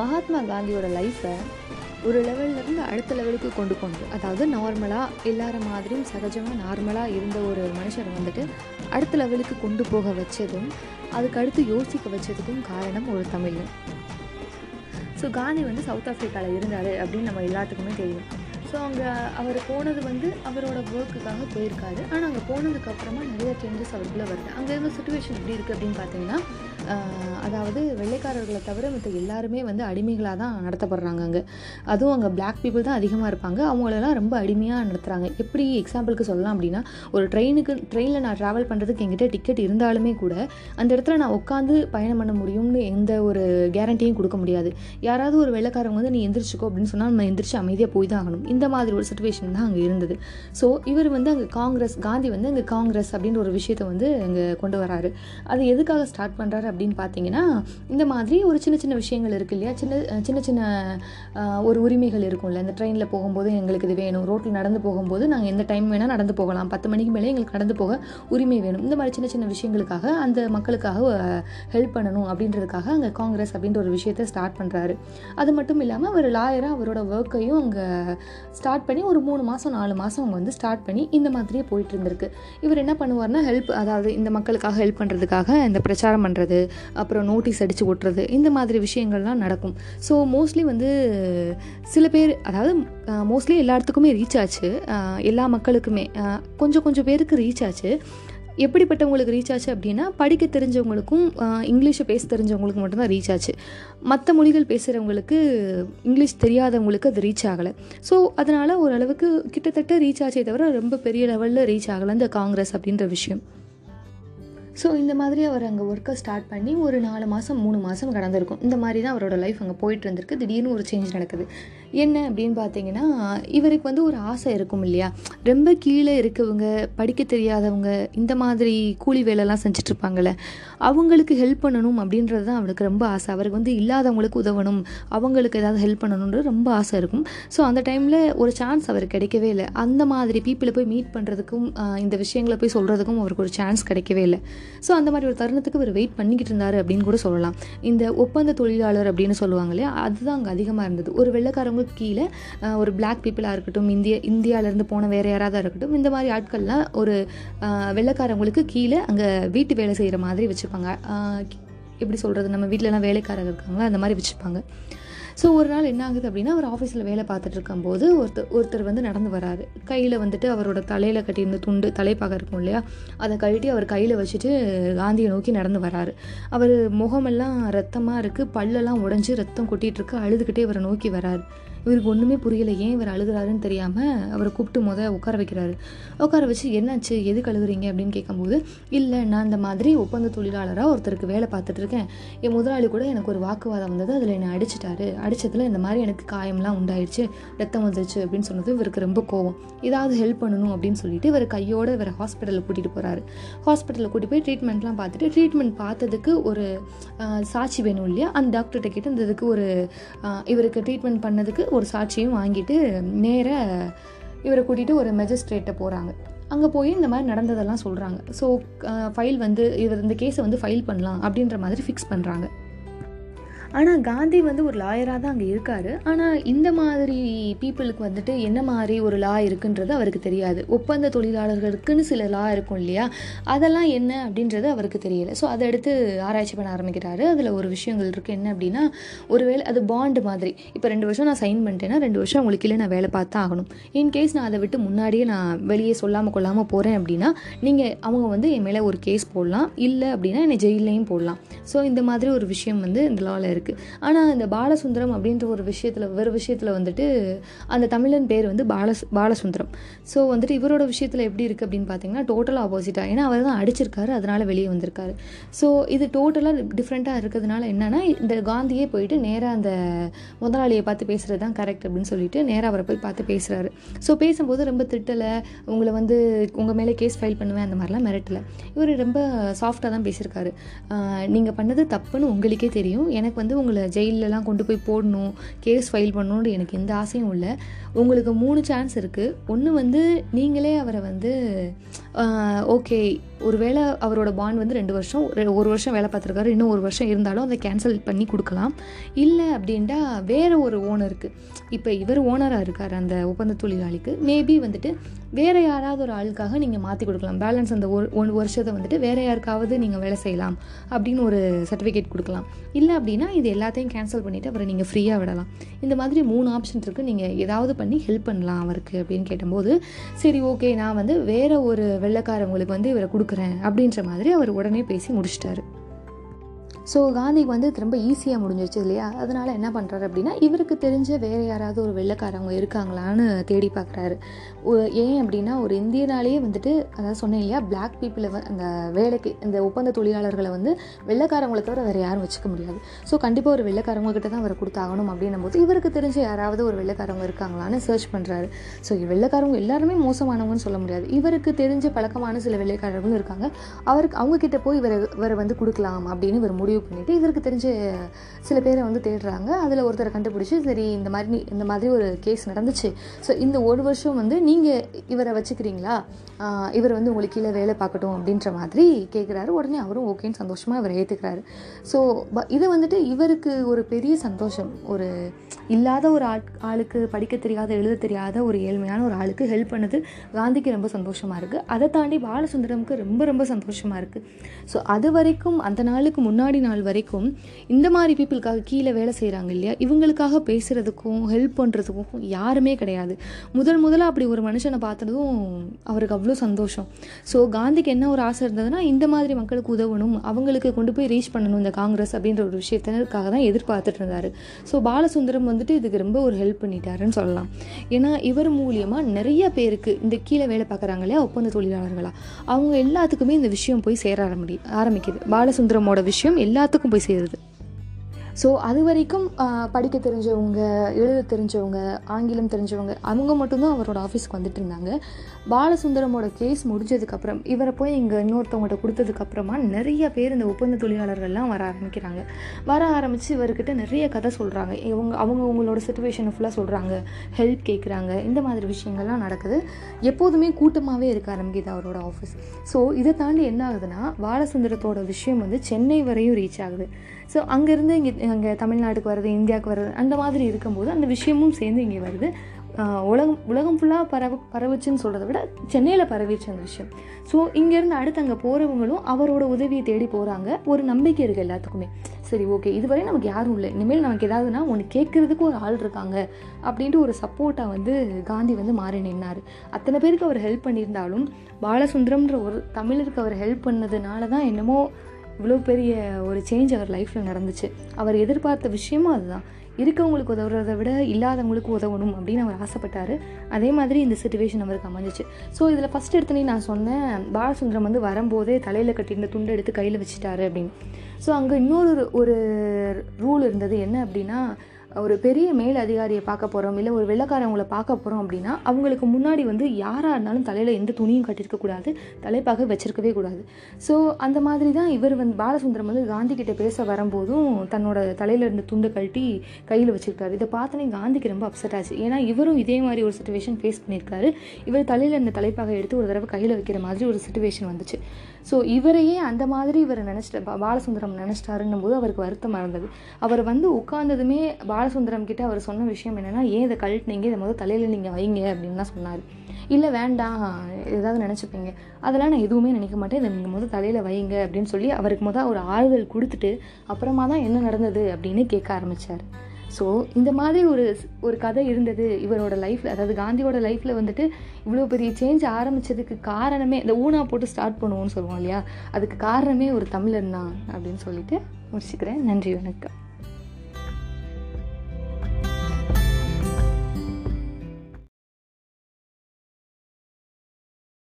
மகாத்மா காந்தியோட லைஃப்பை ஒரு லெவல்லேருந்து அடுத்த லெவலுக்கு கொண்டு கொண்டு அதாவது நார்மலாக எல்லார மாதிரியும் சகஜமாக நார்மலாக இருந்த ஒரு மனுஷர் வந்துட்டு அடுத்த லெவலுக்கு கொண்டு போக வச்சதும் அதுக்கு அடுத்து யோசிக்க வச்சதுக்கும் காரணம் ஒரு தமிழ். ஸோ காந்தி வந்து சவுத் ஆஃப்ரிக்காவில் இருந்தார் அப்படின்னு நம்ம எல்லாத்துக்குமே தெரியும். ஸோ அங்கே அவர் போனது வந்து அவரோட ஒர்க்குக்காக போயிருக்காரு. ஆனால் அங்கே போனதுக்கப்புறமா நிறைய சேஞ்சஸ் அவருக்குள்ளே வருது. அங்கே இருந்த சுச்சுவேஷன் எப்படி இருக்குது அப்படின்னு பார்த்தீங்கன்னா அதாவது வெள்ளைக்காரர்களை தவிர மற்ற எல்லாருமே வந்து அடிமைகளாக தான் நடத்தப்படுறாங்க அங்கே. அதுவும் அங்கே பிளாக் பீப்புள் தான் அதிகமாக இருப்பாங்க. அவங்களெல்லாம் ரொம்ப அடிமையாக நடத்துகிறாங்க எப்படி எக்ஸாம்பிளுக்கு சொல்லலாம் அப்படின்னா ஒரு ட்ரெயினுக்கு ட்ரெயினில் நான் ட்ராவல் பண்ணுறதுக்கு எங்கிட்ட டிக்கெட் இருந்தாலுமே கூட அந்த இடத்துல நான் உட்காந்து பயணம் பண்ண முடியும்னு எந்த ஒரு கேரண்டியும் கொடுக்க முடியாது. யாராவது ஒரு வெள்ளைக்காரங்க வந்து நீ எந்திரிச்சிக்கோ அப்படின்னு சொன்னால் நம்ம எந்திரிச்சு அமைதியாக போய் தான் ஆகணும். இந்த மாதிரி ஒரு சுச்சுவேஷன் தான் அங்கே இருந்தது. ஸோ இவர் வந்து அங்கே காங்கிரஸ் காந்தி வந்து அங்கே காங்கிரஸ் அப்படின்ற ஒரு விஷயத்தை வந்து அங்கே கொண்டு வராரு. அது எதுக்காக ஸ்டார்ட் பண்ணுறாரு அப்படின்னு பார்த்தீங்கன்னா இந்த மாதிரி ஒரு சின்ன சின்ன விஷயங்கள் இருக்கு இல்லையா? சின்ன சின்ன சின்ன ஒரு உரிமைகள் இருக்கும்ல? இந்த ட்ரெயினில் போகும்போது எங்களுக்கு இது வேணும். ரோட்டில் நடந்து போகும்போது நாங்கள் எந்த டைம் வேணால் நடந்து போகலாம். பத்து மணிக்கு மேலே எங்களுக்கு நடந்து போக உரிமை வேணும். இந்த மாதிரி சின்ன சின்ன விஷயங்களுக்காக அந்த மக்களுக்காக ஹெல்ப் பண்ணணும் அப்படின்றதுக்காக அங்கே காங்கிரஸ் அப்படின்ற ஒரு விஷயத்தை ஸ்டார்ட் பண்ணுறாரு அது மட்டும் இல்லாமல் அவர் லாயராக அவரோட ஒர்க்கையும் அங்கே ஸ்டார்ட் பண்ணி ஒரு மூணு மாதம் நாலு மாதம் அவங்க வந்து ஸ்டார்ட் பண்ணி இந்த மாதிரியே போயிட்டு இருந்திருக்கு. இவர் என்ன பண்ணுவார்னா ஹெல்ப் அதாவது இந்த மக்களுக்காக ஹெல்ப் பண்ணுறதுக்காக இந்த பிரச்சாரம் பண்ணுறது அப்புறம் நோட்டீஸ் அடித்து ஒட்டுறது இந்த மாதிரி விஷயங்கள்லாம் நடக்கும். ஸோ மோஸ்ட்லி வந்து சில பேர் அதாவது மோஸ்ட்லி எல்லா இடத்துக்குமே ரீச் ஆச்சு. எல்லா மக்களுக்குமே கொஞ்சம் கொஞ்சம் பேருக்கு ரீச் ஆச்சு. எப்படிப்பட்டவங்களுக்கு ரீச் ஆச்சு அப்படின்னா படிக்க தெரிஞ்சவங்களுக்கும் இங்கிலீஷை பேச தெரிஞ்சவங்களுக்கு மட்டும்தான் ரீச் ஆச்சு. மற்ற மொழிகள் பேசுகிறவங்களுக்கு இங்கிலீஷ் தெரியாதவங்களுக்கு அது ரீச் ஆகலை. ஸோ அதனால் ஓரளவுக்கு கிட்டத்தட்ட ரீச் ஆச்சே தவிர ரொம்ப பெரிய லெவலில் ரீச் ஆகலை இந்த காங்கிரஸ் அப்படின்ற விஷயம். ஸோ இந்த மாதிரி அவர் அங்கே ஒர்க்கை ஸ்டார்ட் பண்ணி ஒரு நாலு மாதம் மூணு மாதம் கடந்திருக்கும். இந்த மாதிரி தான் அவரோட லைஃப் அங்கே போயிட்டு இருந்திருக்கு. திடீர்னு ஒரு சேஞ்ச் நடக்குது. என்ன அப்படின்னு பார்த்தீங்கன்னா இவருக்கு வந்து ஒரு ஆசை இருக்கும் இல்லையா? ரொம்ப கீழே இருக்கவங்க படிக்க தெரியாதவங்க இந்த மாதிரி கூலி வேலைலாம் செஞ்சிட்டுருப்பாங்கல்ல அவங்களுக்கு ஹெல்ப் பண்ணணும் அப்படின்றது தான் அவருக்கு ரொம்ப ஆசை. அவருக்கு வந்து இல்லாதவங்களுக்கு உதவணும் அவங்களுக்கு ஏதாவது ஹெல்ப் பண்ணணுன்றது ரொம்ப ஆசை இருக்கும். ஸோ அந்த டைமில் ஒரு சான்ஸ் அவருக்கு கிடைக்கவே இல்லை. அந்த மாதிரி பீப்புளை போய் மீட் பண்ணுறதுக்கும் இந்த விஷயங்களை போய் சொல்கிறதுக்கும் அவருக்கு ஒரு சான்ஸ் கிடைக்கவே இல்லை. ஸோ அந்த மாதிரி ஒரு தருணத்துக்கு இவர் வெயிட் பண்ணிக்கிட்டு இருந்தார் அப்படின்னு கூட சொல்லலாம். இந்த ஒப்பந்த தொழிலாளர் அப்படின்னு சொல்லுவாங்க இல்லையா அதுதான் அங்கே அதிகமாக இருந்தது. ஒரு வெள்ளைக்காரங்களுக்கு கீழே ஒரு பிளாக் பீப்புளாக இருக்கட்டும் இந்திய இந்தியாவிலேருந்து போன வேறு யாராவது இருக்கட்டும் இந்த மாதிரி ஆட்கள்லாம் ஒரு வெள்ளைக்காரங்களுக்கு கீழே அங்கே வீட்டு வேலை செய்கிற மாதிரி வச்சுப்பாங்க. எப்படி சொல்கிறது நம்ம வீட்டிலலாம் வேலைக்காரங்க இருக்காங்களா அந்த மாதிரி வச்சுப்பாங்க. ஸோ ஒரு நாள் என்ன ஆகுது அப்படின்னா அவர் ஆஃபீஸில் வேலை பார்த்துட்டு இருக்கும்போது ஒருத்தர் ஒருத்தர் வந்து நடந்து வராரு. கையில் வந்துட்டு அவரோட தலையில் கட்டியிருந்த துண்டு தலைப்பாக இருக்கும் இல்லையா? அதை கழட்டி அவர் கையில் வச்சுட்டு காந்தியை நோக்கி நடந்து வராரு. அவர் முகமெல்லாம் ரத்தமாக இருக்குது பல்லெல்லாம் உடஞ்சி ரத்தம் கொட்டிகிட்டு இருக்கு அழுதுகிட்டே இவரை நோக்கி வராரு. இவருக்கு ஒன்றுமே புரியல. ஏன் இவர் அழுகுறாருன்னு தெரியாமல் அவரை கூப்பிட்டு முத உட்கார வைக்கிறாரு. உட்கார வச்சு என்னாச்சு? எதுக்கு அழுகுறீங்க? அப்படின்னு கேட்கும்போது இல்லை நான் இந்த மாதிரி ஒப்பந்த தொழிலாளராக ஒருத்தருக்கு வேலை பார்த்துட்டு இருக்கேன். என் முதலாளி கூட எனக்கு ஒரு வாக்குவாதம் வந்தது. அதில் என்னை அடிச்சிட்டாரு. அடித்ததில் இந்த மாதிரி எனக்கு காயம்லாம் உண்டாயிடுச்சு ரத்தம் வந்துருச்சு அப்படின்னு சொன்னது இவருக்கு ரொம்ப கோவம். ஏதாவது ஹெல்ப் பண்ணணும் அப்படின்னு சொல்லிட்டு இவர் கையோட இவரை ஹாஸ்பிட்டலில் கூட்டிகிட்டு போகிறாரு ஹாஸ்பிட்டலில் கூட்டி போய் ட்ரீட்மெண்ட்லாம் பார்த்துட்டு ட்ரீட்மெண்ட் பார்த்ததுக்கு ஒரு சாட்சி வேணும் இல்லையா? அந்த டாக்டர்கிட்ட கேட்டு இந்த இதுக்கு ஒரு இவருக்கு ட்ரீட்மெண்ட் பண்ணதுக்கு ஒரு சாட்சியும் வாங்கிட்டு நேர இவரை கூட்டிகிட்டு ஒரு மெஜிஸ்ட்ரேட்டை போகிறாங்க அங்கே போய் இந்த மாதிரி நடந்ததெல்லாம் சொல்கிறாங்க ஸோ ஃபைல் வந்து இவர் இந்த கேஸை வந்து ஃபைல் பண்ணலாம் அப்படின்ற மாதிரி ஃபிக்ஸ் பண்ணுறாங்க ஆனால் காந்தி வந்து ஒரு லாயராக தான் அங்கே இருக்கார். ஆனால் இந்த மாதிரி பீப்புளுக்கு வந்துட்டு என்ன மாதிரி ஒரு லா இருக்குன்றது அவருக்கு தெரியாது. ஒப்பந்த தொழிலாளர்களுக்குன்னு சில லா இருக்கும் இல்லையா? அதெல்லாம் என்ன அப்படின்றது அவருக்கு தெரியல. ஸோ அதை எடுத்து ஆராய்ச்சி பண்ண ஆரம்பிக்கிறாரு. அதில் ஒரு விஷயங்கள் இருக்குது என்ன அப்படின்னா ஒருவேளை அது பாண்டு மாதிரி. இப்போ ரெண்டு வருஷம் நான் சைன் பண்ணிட்டேன்னா ரெண்டு வருஷம் உங்களுக்கு இல்லை நான் வேலை பார்த்தா ஆகணும். இன் கேஸ் நான் அதை விட்டு முன்னாடியே நான் வெளியே சொல்லாமல் கொள்ளாமல் போகிறேன் அப்படின்னா நீங்கள் அவங்க வந்து என் மேலே ஒரு கேஸ் போடலாம். இல்லை அப்படின்னா என்னை ஜெயிலையும் போடலாம். ஸோ இந்த மாதிரி ஒரு விஷயம் வந்து இந்த லாவில் இருக்குது ஆனால் இந்த பாலசுந்தரம் அப்படின்ற ஒரு விஷயத்தில் வேறு விஷயத்தில் வந்துட்டு அந்த தமிழன் பேர் வந்து பாலஸ் பாலசுந்தரம். ஸோ வந்துட்டு இவரோட விஷயத்தில் எப்படி இருக்குது அப்படின்னு பார்த்தீங்கன்னா டோட்டல் ஆப்போசிட்டாக ஏன்னா அவர் தான் அடிச்சிருக்காரு அதனால் வெளியே வந்திருக்காரு. ஸோ இது டோட்டலாக டிஃப்ரெண்ட்டாக இருக்கிறதுனால என்னென்னா இந்த காந்தியே போயிட்டு நேராக அந்த முதலாளியை பார்த்து பேசுகிறது தான் கரெக்ட் அப்படின்னு சொல்லிட்டு நேராக அவரை போய் பார்த்து பேசுகிறாரு ஸோ பேசும்போது ரொம்ப திட்டலை உங்களை வந்து உங்கள் மேலே கேஸ் ஃபைல் பண்ணுவேன் அந்த மாதிரிலாம் மிரட்டலை. இவர் ரொம்ப சாஃப்டாக தான் பேசியிருக்காரு. நீங்கள் பண்ணது தப்புன்னு உங்களுக்கே தெரியும். எனக்கு வந்து வந்து உங்களை ஜெயிலெலாம் கொண்டு போய் போடணும் கேஸ் ஃபைல் பண்ணணுன்னு எனக்கு எந்த ஆசையும் இல்லை. உங்களுக்கு மூணு சான்ஸ் இருக்குது ஒன்று வந்து நீங்களே அவரை வந்து ஓகே ஒருவேளை அவரோட பாண்ட் வந்து ரெண்டு வருஷம் ஒரு- ஒரு வருஷம் வேலை பார்த்துருக்காரு இன்னும் ஒரு வருஷம் இருந்தாலும் அதை கேன்சல் பண்ணி கொடுக்கலாம். இல்லை அப்படின்ட்டா வேறு ஒரு ஓனருக்கு இப்போ இவர் ஓனராக இருக்கார் அந்த ஒப்பந்த தொழிலாளிக்கு. மேபி வந்துட்டு வேறு யாராவது ஒரு ஆளுக்காக நீங்கள் மாற்றி கொடுக்கலாம். பேலன்ஸ் அந்த ஒரு ஒன் வருஷத்தை வந்துட்டு வேறு யாருக்காவது நீங்கள் வேலை செய்யலாம் அப்படின்னு ஒரு சர்டிஃபிகேட் கொடுக்கலாம். இல்லை அப்படின்னா இது எல்லாத்தையும் கேன்சல் பண்ணிவிட்டு அப்புறம் நீங்கள் ஃப்ரீயாக விடலாம். இந்த மாதிரி மூணு ஆப்ஷன் இருக்குது நீங்கள் ஏதாவது பண்ணி ஹெல்ப் பண்ணலாம் அவருக்கு அப்படின்னு கேட்டபோது சரி ஓகே நான் வந்து வேறு ஒரு வெள்ளைக்காரவங்களுக்கு வந்து இவரை கொடுக்குறேன் அப்படின்ற மாதிரி அவர் உடனே பேசி முடிச்சிட்டாரு. ஸோ காந்திக்கு வந்து ரொம்ப ஈஸியாக முடிஞ்சிருச்சு இல்லையா? அதனால் என்ன பண்ணுறாரு அப்படின்னா இவருக்கு தெரிஞ்ச வேறு யாராவது ஒரு வெள்ளைக்காரவங்க இருக்காங்களான்னு தேடி பார்க்குறாரு ஏன் அப்படின்னா ஒரு இந்தியனாலேயே வந்துட்டு அதாவது சொன்னேன் இல்லையா பிளாக் பீப்புளை அந்த வேலைக்கு இந்த ஒப்பந்த தொழிலாளர்களை வந்து வெள்ளைக்காரவங்களை தவிர வேறு யாரும் வச்சுக்க முடியாது. ஸோ கண்டிப்பாக ஒரு வெள்ளக்காரவங்க கிட்ட தான் அவரை கொடுத்தாகணும் அப்படின்னும் போது இவருக்கு தெரிஞ்ச யாராவது ஒரு வெள்ளைக்காரவங்க இருக்காங்களான்னு சர்ச் பண்ணுறாரு ஸோ வெள்ளைக்காரவங்க எல்லாருமே மோசமானவங்கன்னு சொல்ல முடியாது. இவருக்கு தெரிஞ்ச பழக்கமான சில வெள்ளைக்காரர்களும் இருக்காங்க. அவருக்கு அவங்க கிட்ட போய் இவரை இவரை வந்து கொடுக்கலாம் அப்படின்னு இவர் முடிவு முடிவு பண்ணிவிட்டு இதற்கு தெரிஞ்ச சில பேரை வந்து தேடுறாங்க. அதில் ஒருத்தரை கண்டுபிடிச்சி சரி இந்த மாதிரி நீ- இந்த மாதிரி ஒரு கேஸ் நடந்துச்சு. ஸோ இந்த ஒரு வருஷம் வந்து நீங்கள் இவரை வச்சுக்கிறீங்களா? இவர் வந்து உங்களுக்கு கீழே வேலை பார்க்கட்டும் அப்படின்ற மாதிரி கேட்குறாரு உடனே அவரும் ஓகேன்னு சந்தோஷமாக இவரை ஏற்றுக்கிறாரு ஸோ இது வந்துட்டு இவருக்கு ஒரு பெரிய சந்தோஷம். ஒரு இல்லாத ஒரு ஆளுக்கு படிக்க தெரியாத எழுத தெரியாத ஒரு ஏழ்மையான ஒரு ஆளுக்கு ஹெல்ப் பண்ணது காந்திக்கு ரொம்ப சந்தோஷமாக இருக்குது அதை தாண்டி பாலசுந்தரமுக்கு ரொம்ப ரொம்ப சந்தோஷமாக இருக்குது ஸோ அது வரைக்கும் அந்த நாளுக்கு முன்னாடி நாள் வரைக்கும் இந்த மாதிரி பீப்புளுக்காக கீழே வேலை செய்கிறாங்க இல்லையா? இவங்களுக்காக பேசுகிறதுக்கும் ஹெல்ப் பண்ணுறதுக்கும் யாருமே கிடையாது. முதல் முதல்ல அப்படி ஒரு மனுஷனை பார்த்ததும் அவருக்கு அவ்வளோ சந்தோஷம். ஸோ காந்திக்கு என்ன ஒரு ஆசை இருந்ததுன்னா இந்த மாதிரி மக்களுக்கு உதவணும் அவங்களுக்கு கொண்டு போய் ரீச் பண்ணணும் இந்த காங்கிரஸ் அப்படின்ற ஒரு விஷயத்தினருக்காக தான் எதிர்பார்த்துட்டு இருந்தார். ஸோ பாலசுந்தரம் வந்துட்டு இதுக்கு ரொம்ப ஒரு ஹெல்ப் பண்ணிட்டாருன்னு சொல்லலாம். ஏன்னா இவர் மூலியமாக நிறைய பேருக்கு இந்த கீழே வேலை பார்க்குறாங்க இல்லையா ஒப்பந்த தொழிலாளர்களாக அவங்க எல்லாத்துக்குமே இந்த விஷயம் போய் சேர ஆரம்பி ஆரம்பிக்குது. பாலசுந்தரமோட விஷயம் எல்லாத்துக்கும் போய் சேருது. ஸோ அது வரைக்கும் படிக்க தெரிஞ்சவங்க எழுத தெரிஞ்சவங்க ஆங்கிலம் தெரிஞ்சவங்க அவங்க மட்டும்தான் அவரோட ஆஃபீஸ்க்கு வந்துட்டு இருந்தாங்க. பாலசுந்தரமோட கேஸ் முடிஞ்சதுக்கப்புறம் இவரை போய் இங்கே இன்னொருத்தவங்கள்ட்ட கொடுத்ததுக்கப்புறமா நிறைய பேர் இந்த ஒப்பந்த தொழிலாளர்கள்லாம் வர ஆரம்பிக்கிறாங்க. வர ஆரம்பித்து இவர்கிட்ட நிறைய கதை சொல்கிறாங்க இவங்க அவங்க அவங்களோட சுச்சுவேஷனை ஃபுல்லாக சொல்கிறாங்க ஹெல்ப் கேட்குறாங்க இந்த மாதிரி விஷயங்கள்லாம் நடக்குது. எப்போதுமே கூட்டமாகவே இருக்க ஆரம்பிக்குது அவரோட ஆஃபீஸ் ஸோ இதை தாண்டி என்ன ஆகுதுன்னா பாலசுந்தரத்தோட விஷயம் வந்து சென்னை வரையும் ரீச் ஆகுது. ஸோ அங்கேருந்து இங்கே இங்கே தமிழ்நாட்டுக்கு வர்றது இந்தியாவுக்கு வர்றது அந்த மாதிரி இருக்கும்போது அந்த விஷயமும் சேர்ந்து இங்கே வருது. உலகம் உலகம் ஃபுல்லாக பரவ பரவுச்சுன்னு சொல்கிறத விட சென்னையில் பரவிச்சு அந்த விஷயம். ஸோ இங்கேருந்து அடுத்து அங்கே போகிறவங்களும் அவரோட உதவியை தேடி போகிறாங்க ஒரு நம்பிக்கை இருக்குது எல்லாத்துக்குமே. சரி ஓகே இதுவரை நமக்கு யாரும் இல்லை. இனிமேல் நமக்கு ஏதாவதுனா ஒன்று கேட்குறதுக்கு ஒரு ஆள் இருக்காங்க அப்படின்ட்டு ஒரு சப்போர்ட்டாக வந்து காந்தி வந்து மாறி நின்னார். அத்தனை பேருக்கு அவர் ஹெல்ப் பண்ணியிருந்தாலும் பாலசுந்தரம்ன்ற ஒரு தமிழருக்கு அவர் ஹெல்ப் பண்ணதுனால தான் என்னமோ இவ்வளோ பெரிய ஒரு சேஞ்ச் அவர் லைஃப்பில் நடந்துச்சு. அவர் எதிர்பார்த்த விஷயமும் அதுதான். இருக்கவங்களுக்கு உதவுறதை விட இல்லாதவங்களுக்கு உதவணும் அப்படின்னு அவர் ஆசைப்பட்டார். அதே மாதிரி இந்த சுச்சுவேஷன் அவருக்கு அமைஞ்சிச்சு. ஸோ இதில் ஃபஸ்ட் எடுத்தனே நான் சொன்னேன் பாலசுந்தரம் வந்து வரும்போதே தலையில் கட்டியிருந்த துண்டை எடுத்து கையில் வச்சுட்டாரு அப்படின்னு. ஸோ அங்கே இன்னொரு ஒரு ரூல் இருந்தது என்ன அப்படின்னா ஒரு பெரிய மேல் அதிகாரியை பார்க்க போகிறோம் இல்லை ஒரு வெள்ளக்காரவங்களை பார்க்க போகிறோம் அப்படின்னா அவங்களுக்கு முன்னாடி வந்து யாராக இருந்தாலும் தலையில் எந்த துணியும் கட்டியிருக்கக்கூடாது தலைப்பாக வச்சிருக்கவே கூடாது. ஸோ அந்த மாதிரி தான் இவர் வந்து பாலசுந்தரம் வந்து காந்தி கிட்ட பேச வரும்போதும் தன்னோட தலையில் இருந்த துண்டை கழட்டி கையில் வச்சுக்கிட்டாரு இதை பார்த்தோன்னே காந்திக்கு ரொம்ப அப்செட் ஆச்சு. ஏன்னா இவரும் இதே மாதிரி ஒரு சுச்சுவேஷன் ஃபேஸ் பண்ணியிருக்காரு. இவர் தலையில் இருந்த தலைப்பாக எடுத்து ஒரு தடவை கையில் வைக்கிற மாதிரி ஒரு சுச்சுவேஷன் வந்துச்சு. ஸோ இவரையே அந்த மாதிரி இவர் நினச்சிட்ட பா- பாலசுந்தரம் நினச்சிட்டாருன்னும் போது அவருக்கு வருத்தமாக இருந்தது அவர் வந்து உட்கார்ந்ததுமே பாலசுந்தரம் கிட்ட அவர் சொன்ன விஷயம் என்னென்னா ஏன் இதை கழட்டினீங்க? இதை முதல் தலையில் நீங்கள் வைங்க அப்படின்னு தான் சொன்னார். இல்லை வேண்டாம். ஏதாவது நினச்சிப்பீங்க. அதெல்லாம் நான் எதுவுமே நினைக்க மாட்டேன். இதை நீங்கள் முதல் தலையில் வைங்க அப்படின்னு சொல்லி அவருக்கு முதல் ஒரு ஆறுதல் கொடுத்துட்டு அப்புறமா தான் என்ன நடந்தது அப்படின்னு கேட்க ஆரம்பித்தார் ஸோ இந்த மாதிரி ஒரு ஒரு கதை இருந்தது இவரோட லைஃப்பில் அதாவது காந்தியோட லைஃப்பில் வந்துட்டு இவ்வளோ பெரிய சேஞ்ச் ஆரம்பித்ததுக்கு காரணமே இந்த ஊனா போட்டு ஸ்டார்ட் பண்ணுவோம்னு சொல்லுவோம் இல்லையா? அதுக்கு காரணமே ஒரு தமிழன் தான் அப்படின்னு சொல்லிட்டு முடிச்சுக்கிறேன். நன்றி வணக்கம்.